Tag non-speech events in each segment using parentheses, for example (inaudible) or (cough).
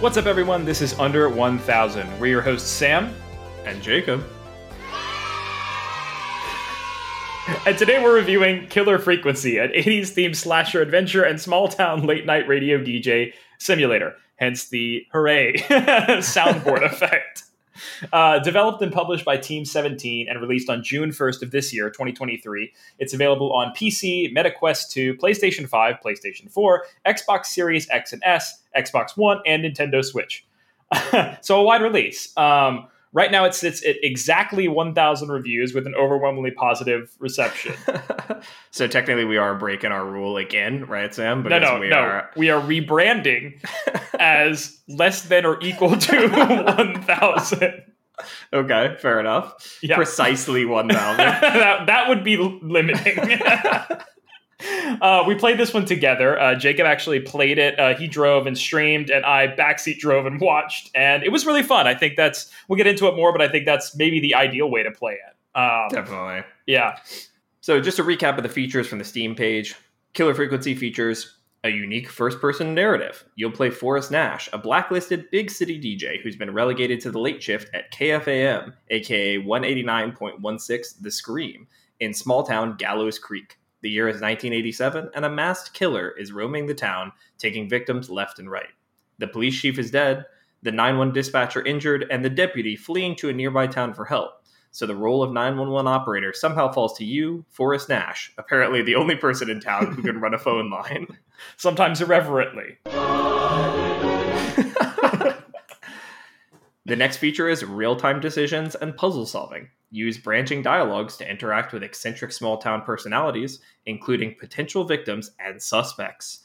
What's up, everyone? This is Under 1000. We're your hosts, Sam. And Jacob. And today we're reviewing Killer Frequency, an 80s themed slasher adventure and small town late night radio DJ simulator, hence the hooray (laughs) soundboard (laughs) effect. Uh, developed and published by Team 17 and released on June 1st of this year, 2023. It's available on PC, MetaQuest 2, PlayStation 5, PlayStation 4, Xbox Series X and S, Xbox One, and Nintendo Switch. (laughs) so a wide release. Um, right now, it sits at exactly 1,000 reviews with an overwhelmingly positive reception. (laughs) so technically, we are breaking our rule again, right, Sam? no, no, we no. Are... We are rebranding (laughs) as less than or equal to 1,000. Okay, fair enough. Yeah. Precisely 1,000. (laughs) that, that would be limiting. Uh, we played this one together. Uh, Jacob actually played it. Uh, he drove and streamed, and I backseat drove and watched, and it was really fun. I think that's we'll get into it more, but I think that's maybe the ideal way to play it. Um, Definitely. Yeah. So just a recap of the features from the Steam page. Killer Frequency features a unique first-person narrative. You'll play Forrest Nash, a blacklisted big city DJ who's been relegated to the late shift at KFAM, aka 189.16 The Scream, in small town Gallows Creek. The year is 1987, and a masked killer is roaming the town, taking victims left and right. The police chief is dead, the 911 dispatcher injured, and the deputy fleeing to a nearby town for help. So the role of 911 operator somehow falls to you, Forrest Nash, apparently the only person in town who can run a phone line. (laughs) Sometimes irreverently. The next feature is real time decisions and puzzle solving. Use branching dialogues to interact with eccentric small town personalities, including potential victims and suspects.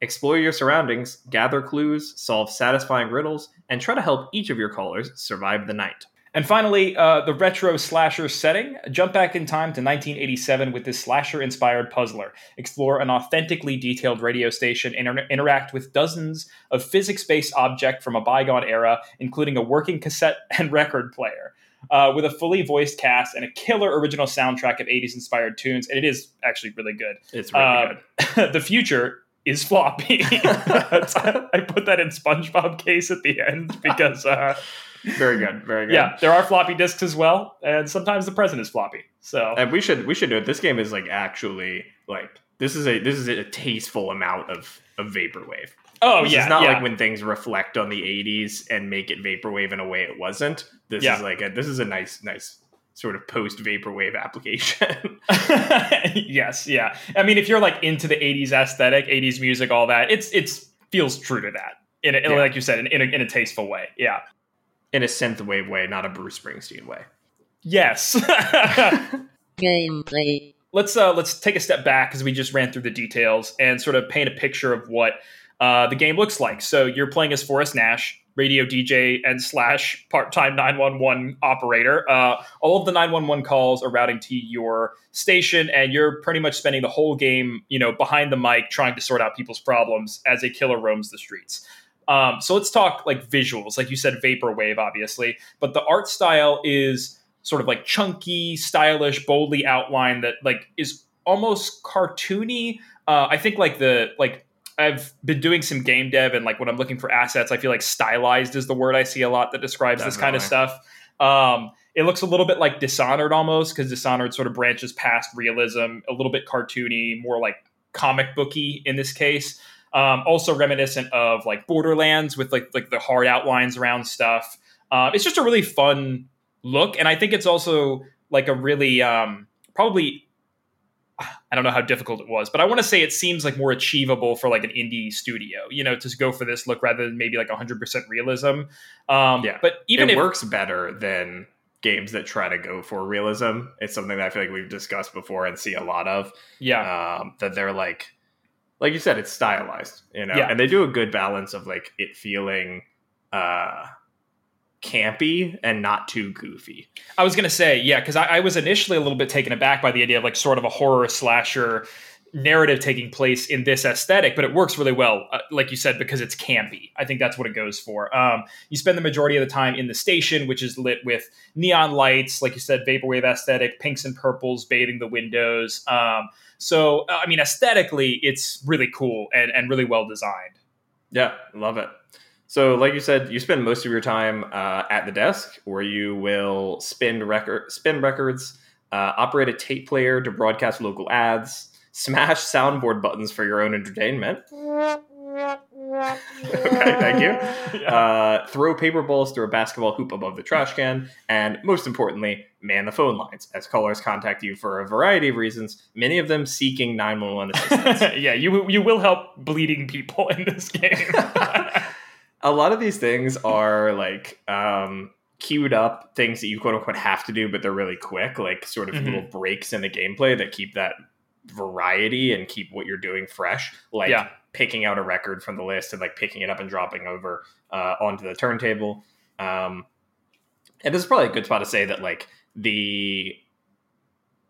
Explore your surroundings, gather clues, solve satisfying riddles, and try to help each of your callers survive the night. And finally, uh, the retro slasher setting. Jump back in time to 1987 with this slasher inspired puzzler. Explore an authentically detailed radio station and inter- interact with dozens of physics based objects from a bygone era, including a working cassette (laughs) and record player. Uh, with a fully voiced cast and a killer original soundtrack of 80s inspired tunes. And it is actually really good. It's really Uh, good. (laughs) the future is floppy. (laughs) I put that in SpongeBob case at the end because. Very good. Very good. yeah, there are floppy disks as well, and sometimes the present is floppy. So And we should we should do it. This game is like actually like this is a this is a tasteful amount of of vaporwave. oh This yeah, is not yeah. like when things reflect on the 80s and make it vaporwave in a way it wasn't. This Yeah. is like a, this is a nice nice sort of post vaporwave application. (laughs) yes, yeah. I mean, if you're like into the '80s aesthetic, '80s music, all that, it's it's feels true to that. In, a, Yeah. like you said, in, in, a, in a tasteful way. Yeah. In a synthwave way, not a Bruce Springsteen way. Yes. (laughs) Gameplay. let's uh let's take a step back because we just ran through the details and sort of paint a picture of what uh, the game looks like. So you're playing as Forrest Nash, radio DJ and slash part-time 911 operator. Uh, all of the 911 calls are routing to your station, and you're pretty much spending the whole game, you know, behind the mic trying to sort out people's problems as a killer roams the streets. Um, so let's talk like visuals, like you said, vaporwave, obviously, but the art style is sort of like chunky, stylish, boldly outlined that like is almost cartoony. Uh, I think like the like I've been doing some game dev and like when I'm looking for assets, I feel like stylized is the word I see a lot that describes this kind of stuff. Um, it looks a little bit like Dishonored almost because Dishonored sort of branches past realism, a little bit cartoony, more like comic booky in this case. Um, also reminiscent of like Borderlands with like like the hard outlines around stuff. Uh, it's just a really fun look, and I think it's also like a really um, probably I don't know how difficult it was, but I want to say it seems like more achievable for like an indie studio, you know, to go for this look rather than maybe like 100% realism. Um, Yeah. but even it if works better than games that try to go for realism. It's something that I feel like we've discussed before and see a lot of. yeah, Um, that they're like, like you said, it's stylized, you know, Yeah. and they do a good balance of like it feeling uh campy and not too goofy. I was gonna say yeah, because I, I was initially a little bit taken aback by the idea of like sort of a horror slasher narrative taking place in this aesthetic, but it works really well, uh, like you said, because it's campy. I think that's what it goes for. Um, you spend the majority of the time in the station, which is lit with neon lights, like you said, vaporwave aesthetic, pinks and purples bathing the windows. Um, so, I mean, aesthetically, it's really cool and, and really well designed. Yeah, love it. So, like you said, you spend most of your time uh, at the desk, where you will spin record, spin records, uh, operate a tape player to broadcast local ads, smash soundboard buttons for your own entertainment. (laughs) okay, thank you. Yeah. Uh, throw paper balls through a basketball hoop above the trash can, and most importantly, man the phone lines as callers contact you for a variety of reasons, many of them seeking 911 assistance. (laughs) yeah, you you will help bleeding people in this game. (laughs) a lot of these things are like um, queued up things that you quote unquote have to do, but they're really quick, like sort of Mhm. little breaks in the gameplay that keep that variety and keep what you're doing fresh. Like Yeah. picking out a record from the list and like picking it up and dropping over uh, onto the turntable. Um, and this is probably a good spot to say that like the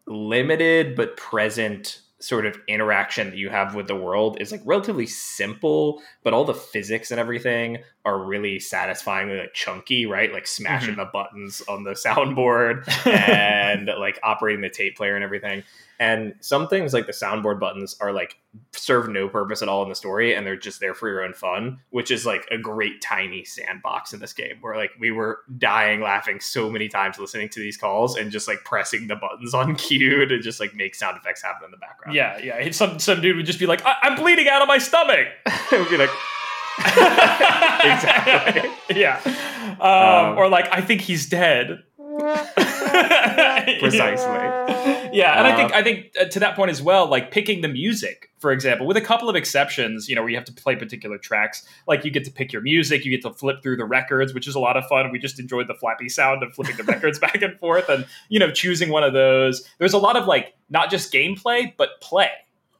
limited but present sort of interaction that you have with the world is like relatively simple but all the physics and everything are really satisfyingly like chunky right like smashing the buttons on the (laughs) soundboard (laughs) and like operating the tape player and everything and some things like the soundboard buttons are like serve no purpose at all in the story and they're just there for your own fun which is like a great tiny sandbox in this game where like we were dying laughing so many times listening to these calls and just like pressing the buttons on (laughs) cue to just like make sound effects happen in the background yeah, yeah. Some some dude would just be like, I- "I'm bleeding out of my stomach." (laughs) it would be like (laughs) exactly yeah. Um, Um, or like, I think he's dead. (laughs) precisely Yeah, and I think Uh, I think uh, to that point as well, like picking the music, for example, with a couple of exceptions, you know, where you have to play particular tracks. Like you get to pick your music, you get to flip through the records, which is a lot of fun. We just enjoyed the flappy sound of flipping the (laughs) records back and forth, and you know, choosing one of those. There's a lot of like not just gameplay, but play,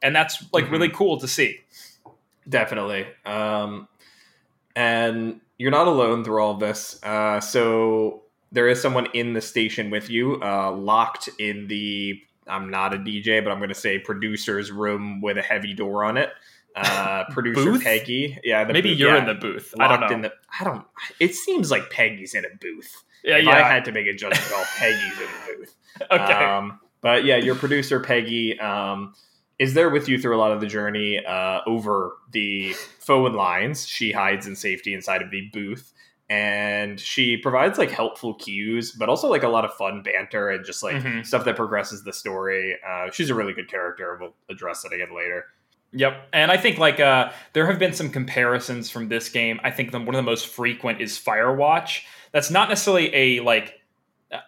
and that's like Mhm. really cool to see. Definitely. Um, and you're not alone through all of this. Uh, so there is someone in the station with you, uh, locked in the. I'm not a DJ, but I'm going to say producer's room with a heavy door on it. Uh, (laughs) producer Booth? Peggy. Yeah, the Maybe booth- you're yeah, in the booth. I don't locked know. In the, I don't. It seems like Peggy's in a booth. yeah, if yeah. I had to make a judgment call, Peggy's in the booth. (laughs) okay. Um, but yeah, your producer Peggy um, is there with you through a lot of the journey uh, over the phone lines. She hides in safety inside of the booth, and she provides like helpful cues, but also like a lot of fun banter and just like Mhm. stuff that progresses the story. Uh, she's a really good character. We'll address that again later. Yep, and I think like uh, there have been some comparisons from this game. I think the, one of the most frequent is Firewatch. That's not necessarily a like.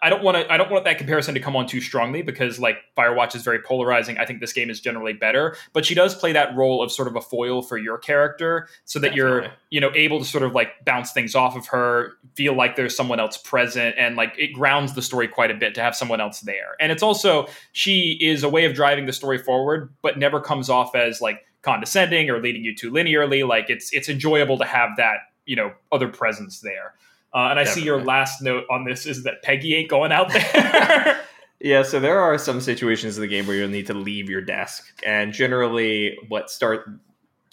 I don't want to. I don't want that comparison to come on too strongly because like Firewatch is very polarizing. I think this game is generally better, but she does play that role of sort of a foil for your character, so that you're you know able to sort of like bounce things off of her, feel like there's someone else present, and like it grounds the story quite a bit to have someone else there. And it's also she is a way of driving the story forward, but never comes off as like condescending or leading you too linearly. Like it's it's enjoyable to have that you know other presence there. Uh, and I see your last note on this is that Peggy ain't going out there. (laughs) (laughs) Yeah, so there are some situations in the game where you'll need to leave your desk, and generally, what start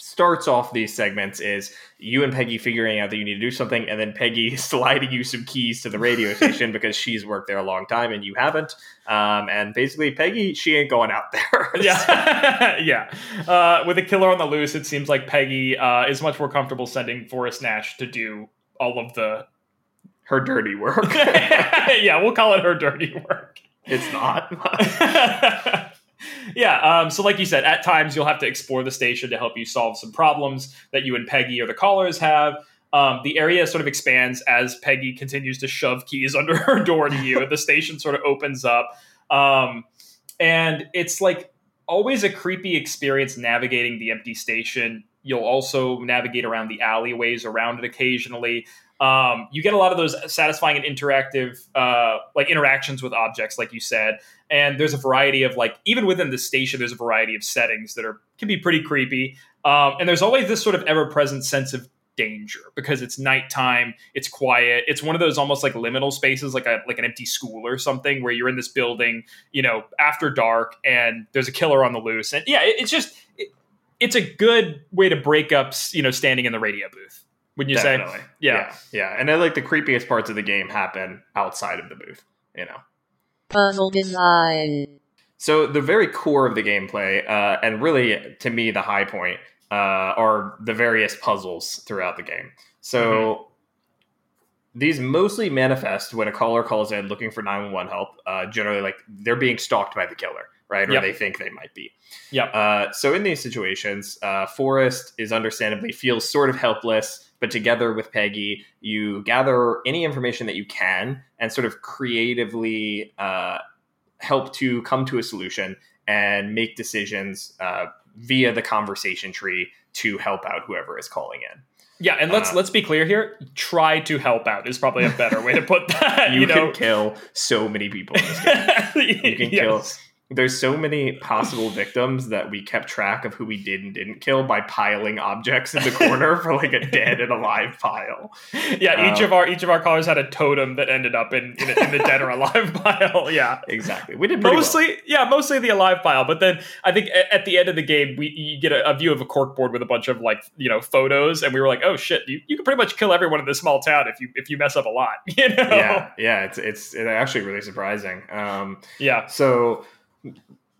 starts off these segments is you and Peggy figuring out that you need to do something, and then Peggy (laughs) sliding you some keys to the radio station because she's worked there a long time and you haven't. Um, and basically, Peggy, she ain't going out there. yeah, yeah. Uh, with a killer on the loose, it seems like Peggy uh, is much more comfortable sending Forrest Nash to do all of the. Her dirty work. (laughs) yeah, we'll call it her dirty work. it's not. (laughs) yeah. Um, so, like you said, at times you'll have to explore the station to help you solve some problems that you and Peggy or the callers have. Um, the area sort of expands as Peggy continues to shove keys (laughs) under her door to you. the station sort of opens up. Um, and it's like always a creepy experience navigating the empty station. You'll also navigate around the alleyways around it occasionally. Um, you get a lot of those satisfying and interactive, uh, like interactions with objects, like you said. And there's a variety of like, even within the station, there's a variety of settings that are can be pretty creepy. Um, and there's always this sort of ever-present sense of danger because it's nighttime, it's quiet, it's one of those almost like liminal spaces, like a like an empty school or something, where you're in this building, you know, after dark, and there's a killer on the loose. And yeah, it, it's just it, it's a good way to break up, you know, standing in the radio booth. Wouldn't you say? Yeah. yeah, yeah. And then like the creepiest parts of the game happen outside of the booth. You know. Puzzle design. So the very core of the gameplay, uh, and really to me the high point, uh, are the various puzzles throughout the game. So these mostly manifest when a caller calls in looking for 911 help. Uh, generally, like they're being stalked by the killer, right? Or Yep. they think they might be. Yeah. Uh, so in these situations, uh, Forrest is understandably feels sort of helpless, but together with Peggy, you gather any information that you can and sort of creatively uh, help to come to a solution and make decisions uh, via the conversation tree to help out whoever is calling in. Yeah, and let's Uh, let's be clear here. Try to help out is probably a better way to put that. (laughs) You, You, can kill so many people in this game. (laughs) You can kill. There's so many possible victims that we kept track of who we did and didn't kill by piling objects in the corner for like a dead and alive pile. Yeah, each Uh, of our each of our callers had a totem that ended up in in, in the dead or alive (laughs) pile. Yeah. Exactly. We did pretty well. Mostly, yeah, mostly the alive pile. But then I think a- at the end of the game, we you get a, a view of a corkboard with a bunch of like you know photos, and we were like, oh shit, you, you can pretty much kill everyone in this small town if you if you mess up a lot. (laughs) You know? Yeah, yeah. It's it's it's actually really surprising. Um, yeah, so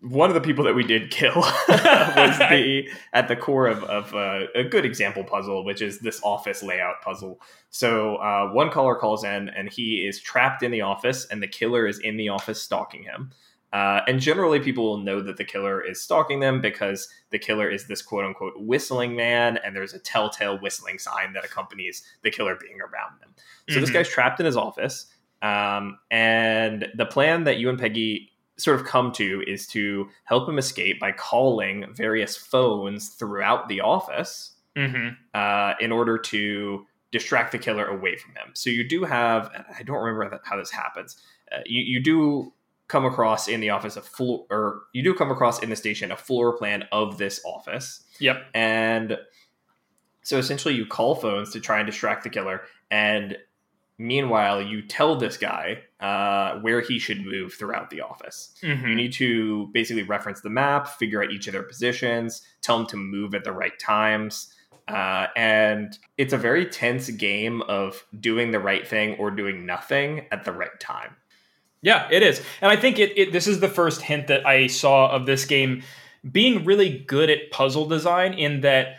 one of the people that we did kill (laughs) was the at the core of, of uh, a good example puzzle, which is this office layout puzzle. So uh, one caller calls in and he is trapped in the office, and the killer is in the office stalking him. Uh, and generally, people will know that the killer is stalking them because the killer is this quote unquote whistling man, and there's a telltale whistling sign that accompanies the killer being around them. So this Mhm. guy's trapped in his office, um, and the plan that you and Peggy sort of come to is to help him escape by calling various phones throughout the office hmm uh, in order to distract the killer away from him. So you do have, I don't remember how this happens. Uh, you, you do come across in the office a floor, or you do come across in the station a floor plan of this office. Yep. And so essentially, you call phones to try and distract the killer. And meanwhile, you tell this guy uh, where he should move throughout the office. hmm You need to basically reference the map, figure out each of their positions, tell them to move at the right times. Uh, and it's a very tense game of doing the right thing or doing nothing at the right time. Yeah, it is. And I think it, it this is the first hint that I saw of this game being really good at puzzle design in that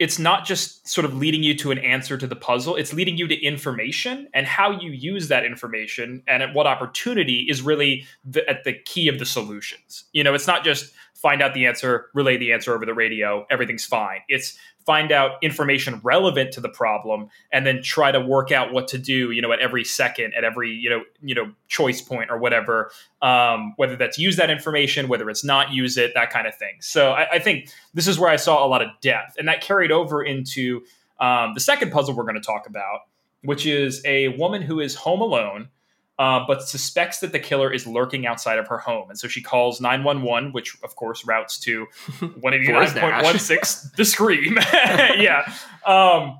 it's not just sort of leading you to an answer to the puzzle, it's leading you to information and how you use that information and at what opportunity is really the, at the key of the solutions. You know, it's not just find out the answer, relay the answer over the radio, everything's fine. It's find out information relevant to the problem and then try to work out what to do you know at every second at every you know you know choice point or whatever um, whether that's use that information whether it's not use it that kind of thing so I, I think this is where i saw a lot of depth and that carried over into um, the second puzzle we're going to talk about which is a woman who is home alone uh, but suspects that the killer is lurking outside of her home. And so she calls 911, which of course routes to (laughs) 189.16, (laughs) the scream. (laughs) yeah. Um,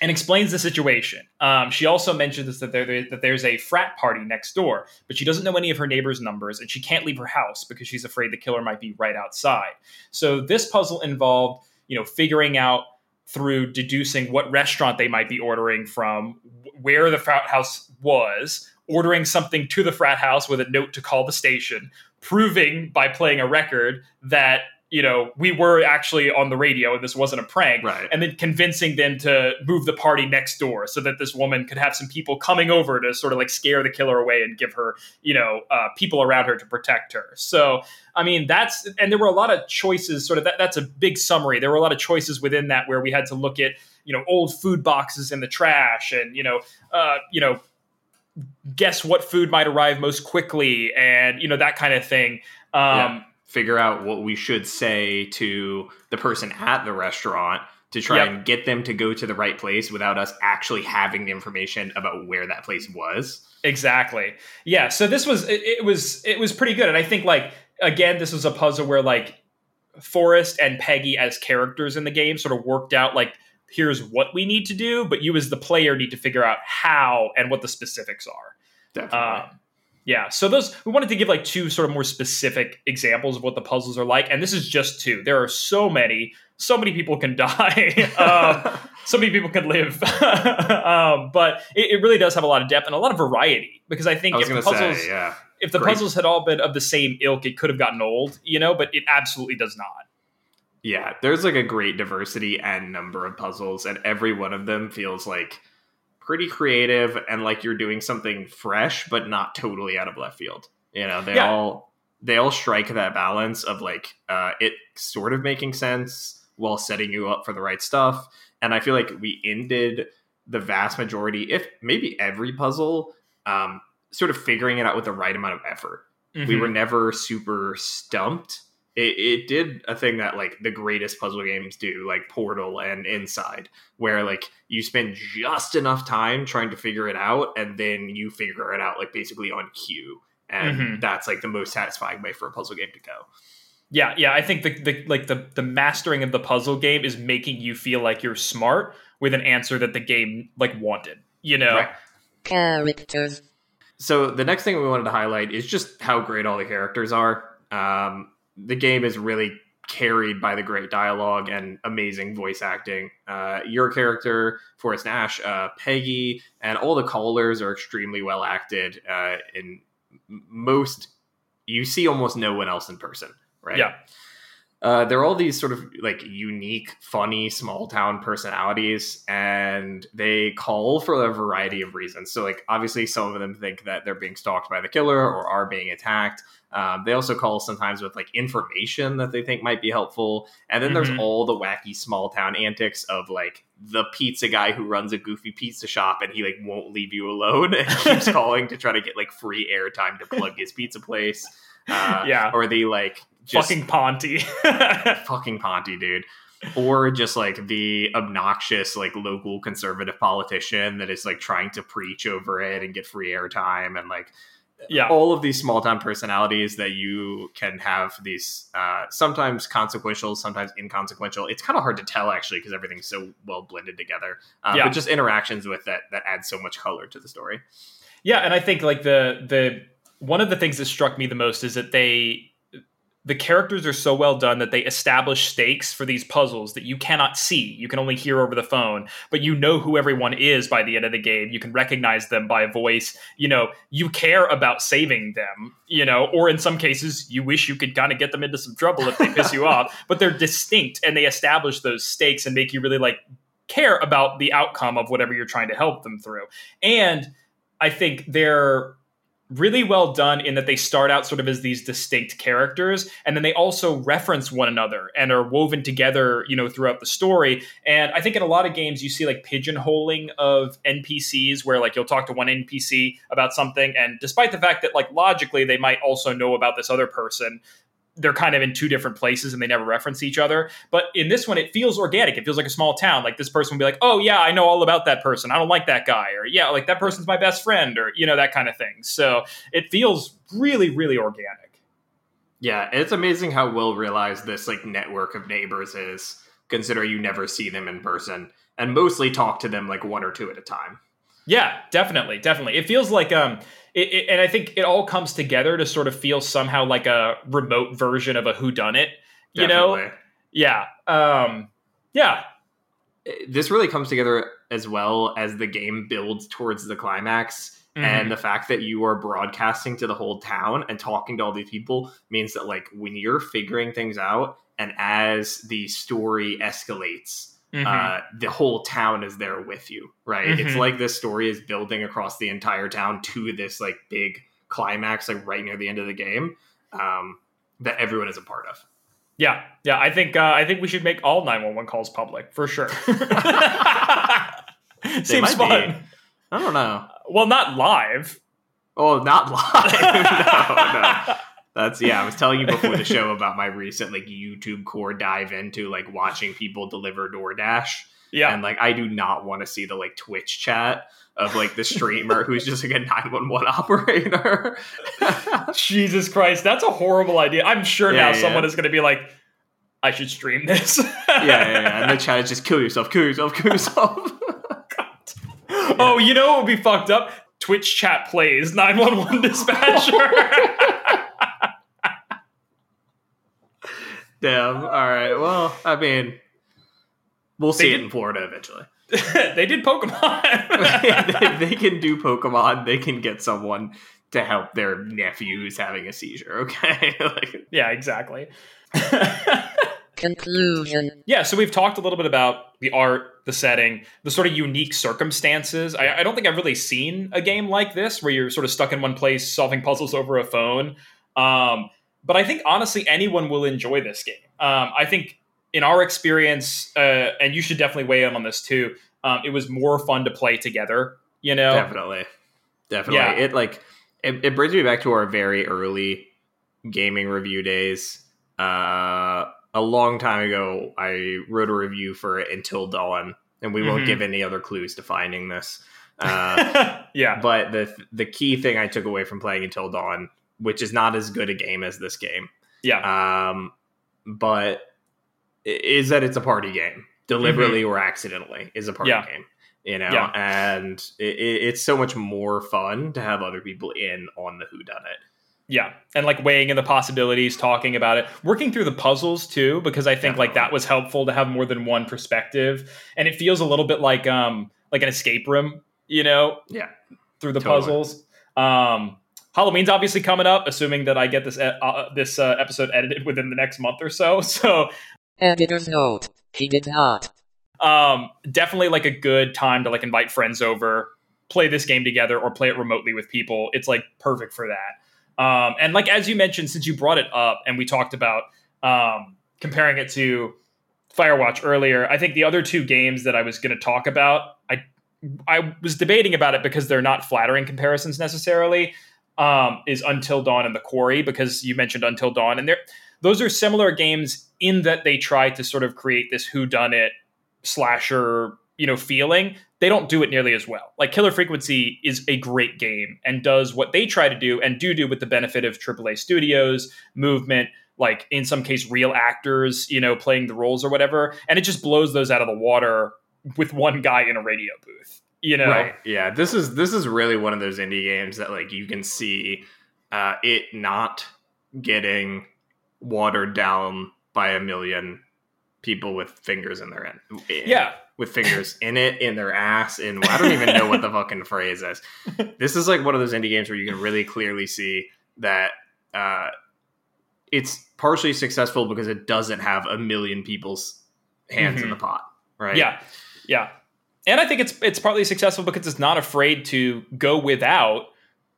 and explains the situation. Um, she also mentions that, there, that there's a frat party next door, but she doesn't know any of her neighbors' numbers, and she can't leave her house because she's afraid the killer might be right outside. So this puzzle involved, you know, figuring out through deducing what restaurant they might be ordering from, where the frat house was, ordering something to the frat house with a note to call the station, proving by playing a record that you know we were actually on the radio and this wasn't a prank Right. and then convincing them to move the party next door so that this woman could have some people coming over to sort of like scare the killer away and give her you know uh, people around her to protect her so i mean that's and there were a lot of choices sort of that, that's a big summary there were a lot of choices within that where we had to look at you know old food boxes in the trash and you know uh, you know guess what food might arrive most quickly and you know that kind of thing um, Yeah. Figure out what we should say to the person at the restaurant to try Yep. and get them to go to the right place without us actually having the information about where that place was. Exactly. Yeah. So this was it, it was it was pretty good, and I think like again, this was a puzzle where like Forrest and Peggy as characters in the game sort of worked out like here's what we need to do, but you as the player need to figure out how and what the specifics are. Definitely. Um, yeah, so those we wanted to give like two sort of more specific examples of what the puzzles are like, and this is just two. There are so many, so many people can (laughs) die, um, so many people can live, (laughs) um, but it, it really does have a lot of depth and a lot of variety. Because I think I if the puzzles, say, yeah. if the great. puzzles had all been of the same ilk, it could have gotten old, you know. But it absolutely does not. Yeah, there's like a great diversity and number of puzzles, and every one of them feels like pretty creative and like you're doing something fresh, but not totally out of left field. You know, they Yeah. all they all strike that balance of like uh, it sort of making sense while setting you up for the right stuff. And I feel like we ended the vast majority, if maybe every puzzle, um, sort of figuring it out with the right amount of effort we Mhm. were never super stumped. It, it did a thing that like the greatest puzzle games do, like Portal and Inside, where like you spend just enough time trying to figure it out, and then you figure it out like basically on cue, and Mhm. that's like the most satisfying way for a puzzle game to go. Yeah, yeah. I think the, the like the the mastering of the puzzle game is making you feel like you're smart with an answer that the game like wanted. You know, Right. Characters. So the next thing we wanted to highlight is just how great all the characters are. Um, the game is really carried by the great dialogue and amazing voice acting. Uh, your character, Forrest Nash, uh, Peggy, and all the callers are extremely well acted. Uh, in most, you see almost no one else in person, right? Yeah. Uh, they're all these sort of like unique, funny, small town personalities, and they call for a variety of reasons. So, like, obviously, some of them think that they're being stalked by the killer or are being attacked. Um, they also call sometimes with like information that they think might be helpful. And then there's Mhm. all the wacky small town antics of like the pizza guy who runs a goofy pizza shop and he like won't leave you alone and (laughs) keeps calling to try to get like free airtime to plug his pizza place. Uh, Yeah. Or the like just fucking Ponty. (laughs) fucking Ponty, dude. Or just like the obnoxious, like local conservative politician that is like trying to preach over it and get free airtime and like yeah. all of these small town personalities that you can have these uh, sometimes consequential, sometimes inconsequential. It's kind of hard to tell actually because everything's so well blended together. Uh, Yeah. But just interactions with that that add so much color to the story. Yeah, and I think like the the one of the things that struck me the most is that they the characters are so well done that they establish stakes for these puzzles that you cannot see. You can only hear over the phone, but you know who everyone is by the end of the game. You can recognize them by voice. You know, you care about saving them, you know, or in some cases, you wish you could kind of get them into some trouble if they piss you (laughs) off, but they're distinct and they establish those stakes and make you really like care about the outcome of whatever you're trying to help them through. And I think they're really well done in that they start out sort of as these distinct characters and then they also reference one another and are woven together you know throughout the story. And i think in a lot of games you see like pigeonholing of npcs where like you'll talk to one npc about something and despite the fact that like logically they might also know about this other person they're kind of in two different places and they never reference each other. But in this one, it feels organic. It feels like a small town. Like this person will be like, oh, yeah, I know all about that person. I don't like that guy. Or, yeah, like that person's my best friend. Or, you know, that kind of thing. So it feels really, really organic. Yeah, it's amazing how well realized this like network of neighbors is, considering you never see them in person and mostly talk to them like one or two at a time. Yeah, definitely, definitely. It feels like um, it, it, and I think it all comes together to sort of feel somehow like a remote version of a Who Done It. You know? Yeah. Um, yeah. this really comes together as well as the game builds towards the climax Mhm. and the fact that you are broadcasting to the whole town and talking to all these people means that like when you're figuring things out and as the story escalates Mhm. uh, the whole town is there with you right it's Mhm. like this story is building across the entire town to this like big climax like right near the end of the game um, that everyone is a part of Yeah, yeah. I think uh, I think we should make all nine one one calls public for sure. (laughs) (laughs) Seems fun. be. i don't know Well, not live. oh not live (laughs) no no That's yeah. I was telling you before the show (laughs) about my recent like YouTube core dive into like watching people deliver DoorDash, Yeah, and like I do not want to see the like Twitch chat of like the streamer who's just like a nine one one (laughs) operator. (laughs) Jesus Christ, that's a horrible idea. I'm sure Yeah, now yeah. someone is going to be like, "I should stream this." yeah, yeah, yeah. And the chat is just kill yourself, kill yourself, kill yourself. Oh, you know what would be fucked up? Twitch chat plays 911 dispatcher. Damn. All right. Well, I mean, we'll see They it did- in Florida eventually. (laughs) (laughs) they did Pokemon. they, (laughs) they can do Pokemon. They can get someone to help their nephew who's having a seizure. Okay. like, yeah, exactly. Conclusion. Yeah, so we've talked a little bit about the art, the setting, the sort of unique circumstances. I, I don't think I've really seen a game like this where you're sort of stuck in one place solving puzzles over a phone. Um, but I think honestly, anyone will enjoy this game. Um, I think in our experience, uh, and you should definitely weigh in on this too. Um, it was more fun to play together. You know, Definitely. Definitely. Yeah. It like it, it brings me back to our very early gaming review days. Uh a long time ago I wrote a review for Until Dawn, and we Mhm. won't give any other clues to finding this. (laughs) Uh yeah, but the the key thing I took away from playing Until Dawn, which is not as good a game as this game, yeah, um, but is that it's a party game, deliberately or accidentally, is a party Mm-hmm. Yeah. game. You know, Yeah. and it, it- it's so much more fun to have other people in on the Who Done It. yeah, and like weighing in the possibilities, talking about it, working through the puzzles too, because I think like that was helpful to have more than one perspective, and it feels a little bit like um like an escape room, you know, Yeah, through the Totally. puzzles. Um, Halloween's obviously coming up, assuming that I get this e- uh, this uh, episode edited (laughs) within the next month or so. (laughs) So Editor's note. He did not. um, definitely like a good time to like invite friends over, play this game together, or play it remotely with people. It's like perfect for that. Um, and like as you mentioned, since you brought it up, and we talked about um, comparing it to Firewatch earlier, I think the other two games that I was going to talk about, I I was debating about it because they're not flattering comparisons necessarily. Um, is Until Dawn and The Quarry because you mentioned Until Dawn, and they're those are similar games in that they try to sort of create this who done it slasher you know feeling. They don't do it nearly as well. Like killer frequency is a great game and does what they try to do and do do with the benefit of aaa studios movement like in some case real actors you know playing the roles or whatever and it just blows those out of the water with one guy in a radio booth you know right. Yeah, this is this is really one of those indie games that like you can see uh, it not getting watered down by a million people with fingers in their end. yeah with fingers in it, in their ass, in I don't even know what the fucking phrase is. (laughs) This is like one of those indie games where you can really clearly see that uh, it's partially successful because it doesn't have a million people's hands in Mhm. the pot, right? Yeah, yeah, and I think it's it's partly successful because it's not afraid to go without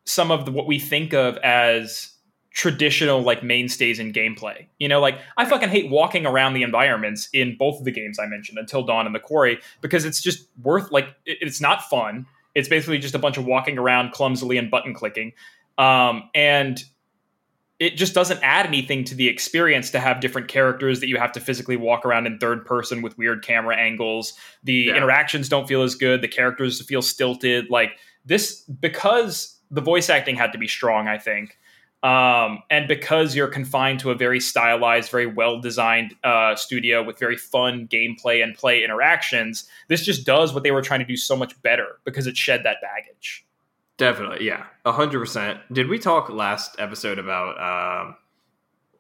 some of the, what we think of as traditional like mainstays in gameplay. You know, like I fucking hate walking around the environments in both of the games I mentioned, Until Dawn and The Quarry, because it's just worth like it- it's not fun. It's basically just a bunch of walking around clumsily and button clicking, um, and it just doesn't add anything to the experience to have different characters that you have to physically walk around in third person with weird camera angles. The Yeah. interactions don't feel as good. The characters feel stilted. Like this, because the voice acting had to be strong, I think. Um, and because you're confined to a very stylized, very well designed uh, studio with very fun gameplay and play interactions, this just does what they were trying to do so much better because it shed that baggage. Definitely, yeah, a hundred percent. Did we talk last episode about um,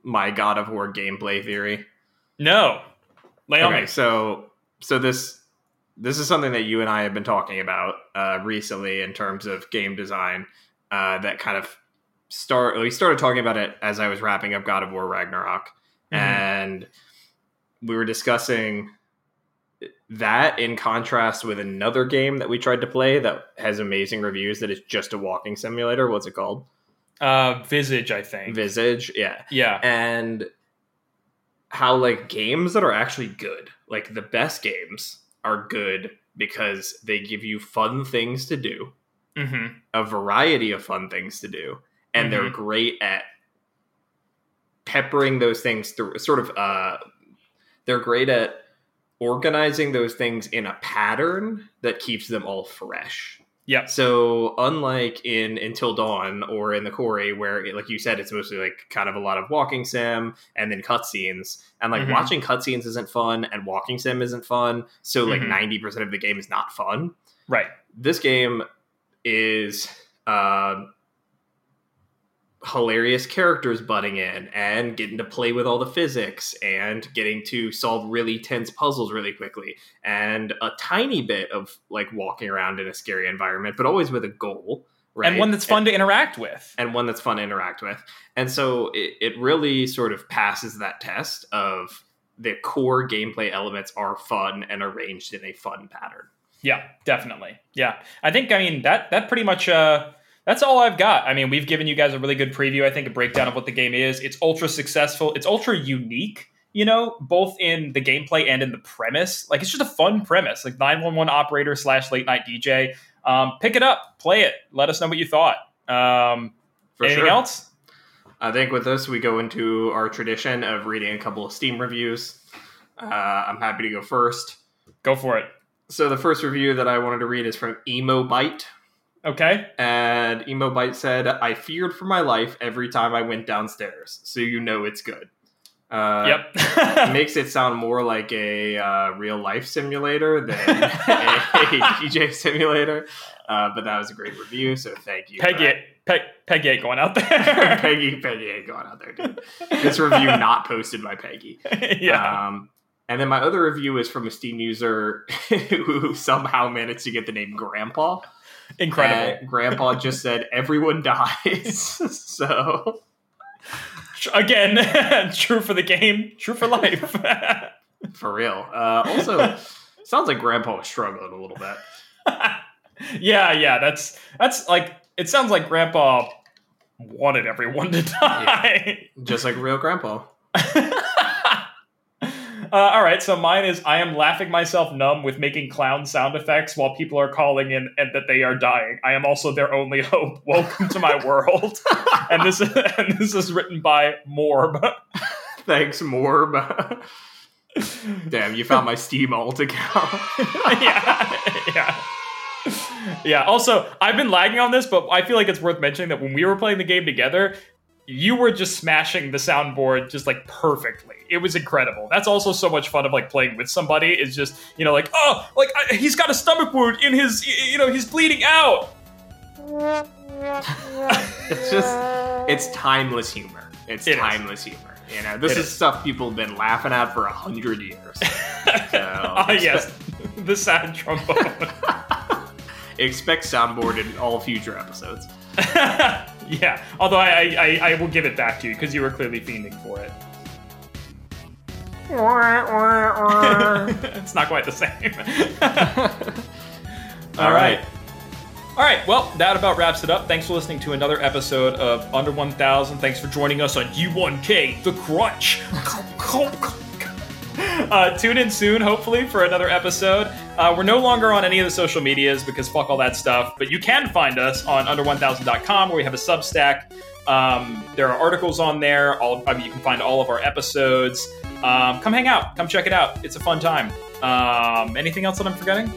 my God of War gameplay theory? No, lay Okay, me. so so this this is something that you and I have been talking about uh, recently in terms of game design. Uh, that kind of start. We started talking about it as I was wrapping up God of War Ragnarok, Mhm. and we were discussing that in contrast with another game that we tried to play that has amazing reviews. That is just a walking simulator. What's it called? Uh, Visage, I think. Visage. Yeah, yeah. and how like games that are actually good, like the best games, are good because they give you fun things to do, hmm a variety of fun things to do, and they're great at peppering those things through. Sort of, uh, they're great at organizing those things in a pattern that keeps them all fresh. Yeah. So unlike in Until Dawn or in the Quarry, where like you said, it's mostly like kind of a lot of walking sim and then cutscenes, and like Mhm. watching cutscenes isn't fun and walking sim isn't fun. So like Mhm. 90 percent of the game is not fun. Right. This game is uh, hilarious characters butting in and getting to play with all the physics and getting to solve really tense puzzles really quickly and a tiny bit of like walking around in a scary environment but always with a goal right And one that's fun to interact with. and one that's fun to interact with and so it, it really sort of passes that test of the core gameplay elements are fun and arranged in a fun pattern. Yeah, definitely. Yeah, I think I mean that that pretty much uh, that's all I've got. I mean, we've given you guys a really good preview. I think a breakdown of what the game is. It's ultra successful. It's ultra unique. You know, both in the gameplay and in the premise. Like it's just a fun premise. Like nine one one operator slash late night DJ. Um, pick it up, play it. Let us know what you thought. Um, For anything sure. else? I think with this, we go into our tradition of reading a couple of Steam reviews. Uh, I'm happy to go first. Go for it. So the first review that I wanted to read is from Emo Bite. Okay. And Emo Bite said, I feared for my life every time I went downstairs, so you know it's good. Uh, yep. (laughs) makes it sound more like a uh, real life simulator than (laughs) a, DJ simulator. Uh, but that was a great review, so thank you. Peggy. Peg, Peggy ain't going out there. (laughs) Peggy, Peggy ain't going out there, dude. This review not posted by Peggy. yeah. Um, and then my other review is from a Steam user who somehow managed to get the name Grandpa. Incredible. And Grandpa just said everyone dies. (laughs) so Again, (laughs) true for the game, true for life. (laughs) for real. Uh, also, sounds like Grandpa was struggling a little bit. yeah, yeah, that's that's like it sounds like Grandpa wanted everyone to die. Just like real Grandpa. Uh, all right, so mine is I am laughing myself numb with making clown sound effects while people are calling in and that they are dying. I am also their only (laughs) hope. Welcome to my world. (laughs) and this is (laughs) and this is written by Morb. Thanks, Morb. Damn, you found my Steam alt account. yeah, yeah. Yeah. Also, I've been lagging on this, but I feel like it's worth mentioning that when we were playing the game together, you were just smashing the soundboard just like perfectly. It was incredible. That's also so much fun of like playing with somebody. Is just you know like oh like I, he's got a stomach wound in his you know he's bleeding out. (laughs) it's just it's timeless humor. It's It is. timeless humor. You know, this is, is. stuff people have been laughing at for a hundred years. (laughs) Ah yes, (laughs) the sad trombone. Expect soundboard in all future episodes. (laughs) yeah. Although I, I I I will give it back to you because you were clearly fiending for it. (laughs) it's not quite the same. (laughs) All right. All right. Well, that about wraps it up. Thanks for listening to another episode of Under 1000. Thanks for joining us on U1K, The Crunch. Uh, tune in soon, hopefully, for another episode. Uh, we're no longer on any of the social medias because fuck all that stuff. But you can find us on under1000.com where we have a Substack. Um, there are articles on there. All, I mean, you can find all of our episodes. Um, come hang out. Come check it out. It's a fun time. Um, anything else that I'm forgetting?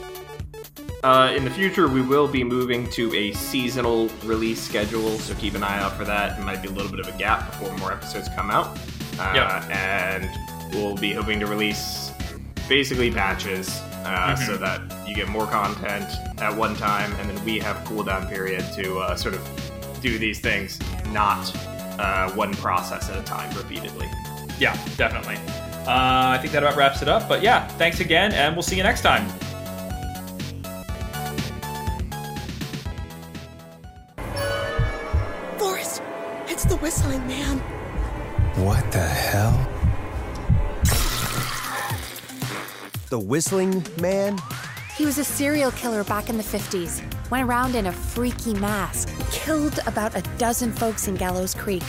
Uh, in the future, we will be moving to a seasonal release schedule, so keep an eye out for that. It might be a little bit of a gap before more episodes come out. Uh, Yeah. And we'll be hoping to release basically batches uh, Mhm. so that you get more content at one time, and then we have cooldown period to uh, sort of do these things, not uh, one process at a time repeatedly. Yeah, definitely. Uh, I think that about wraps it up. But yeah, thanks again, and we'll see you next time. Forrest, it's the whistling man. What the hell? The Whistling Man? He was a serial killer back in the 50s. Went around in a freaky mask. Killed about a dozen folks in Gallows Creek.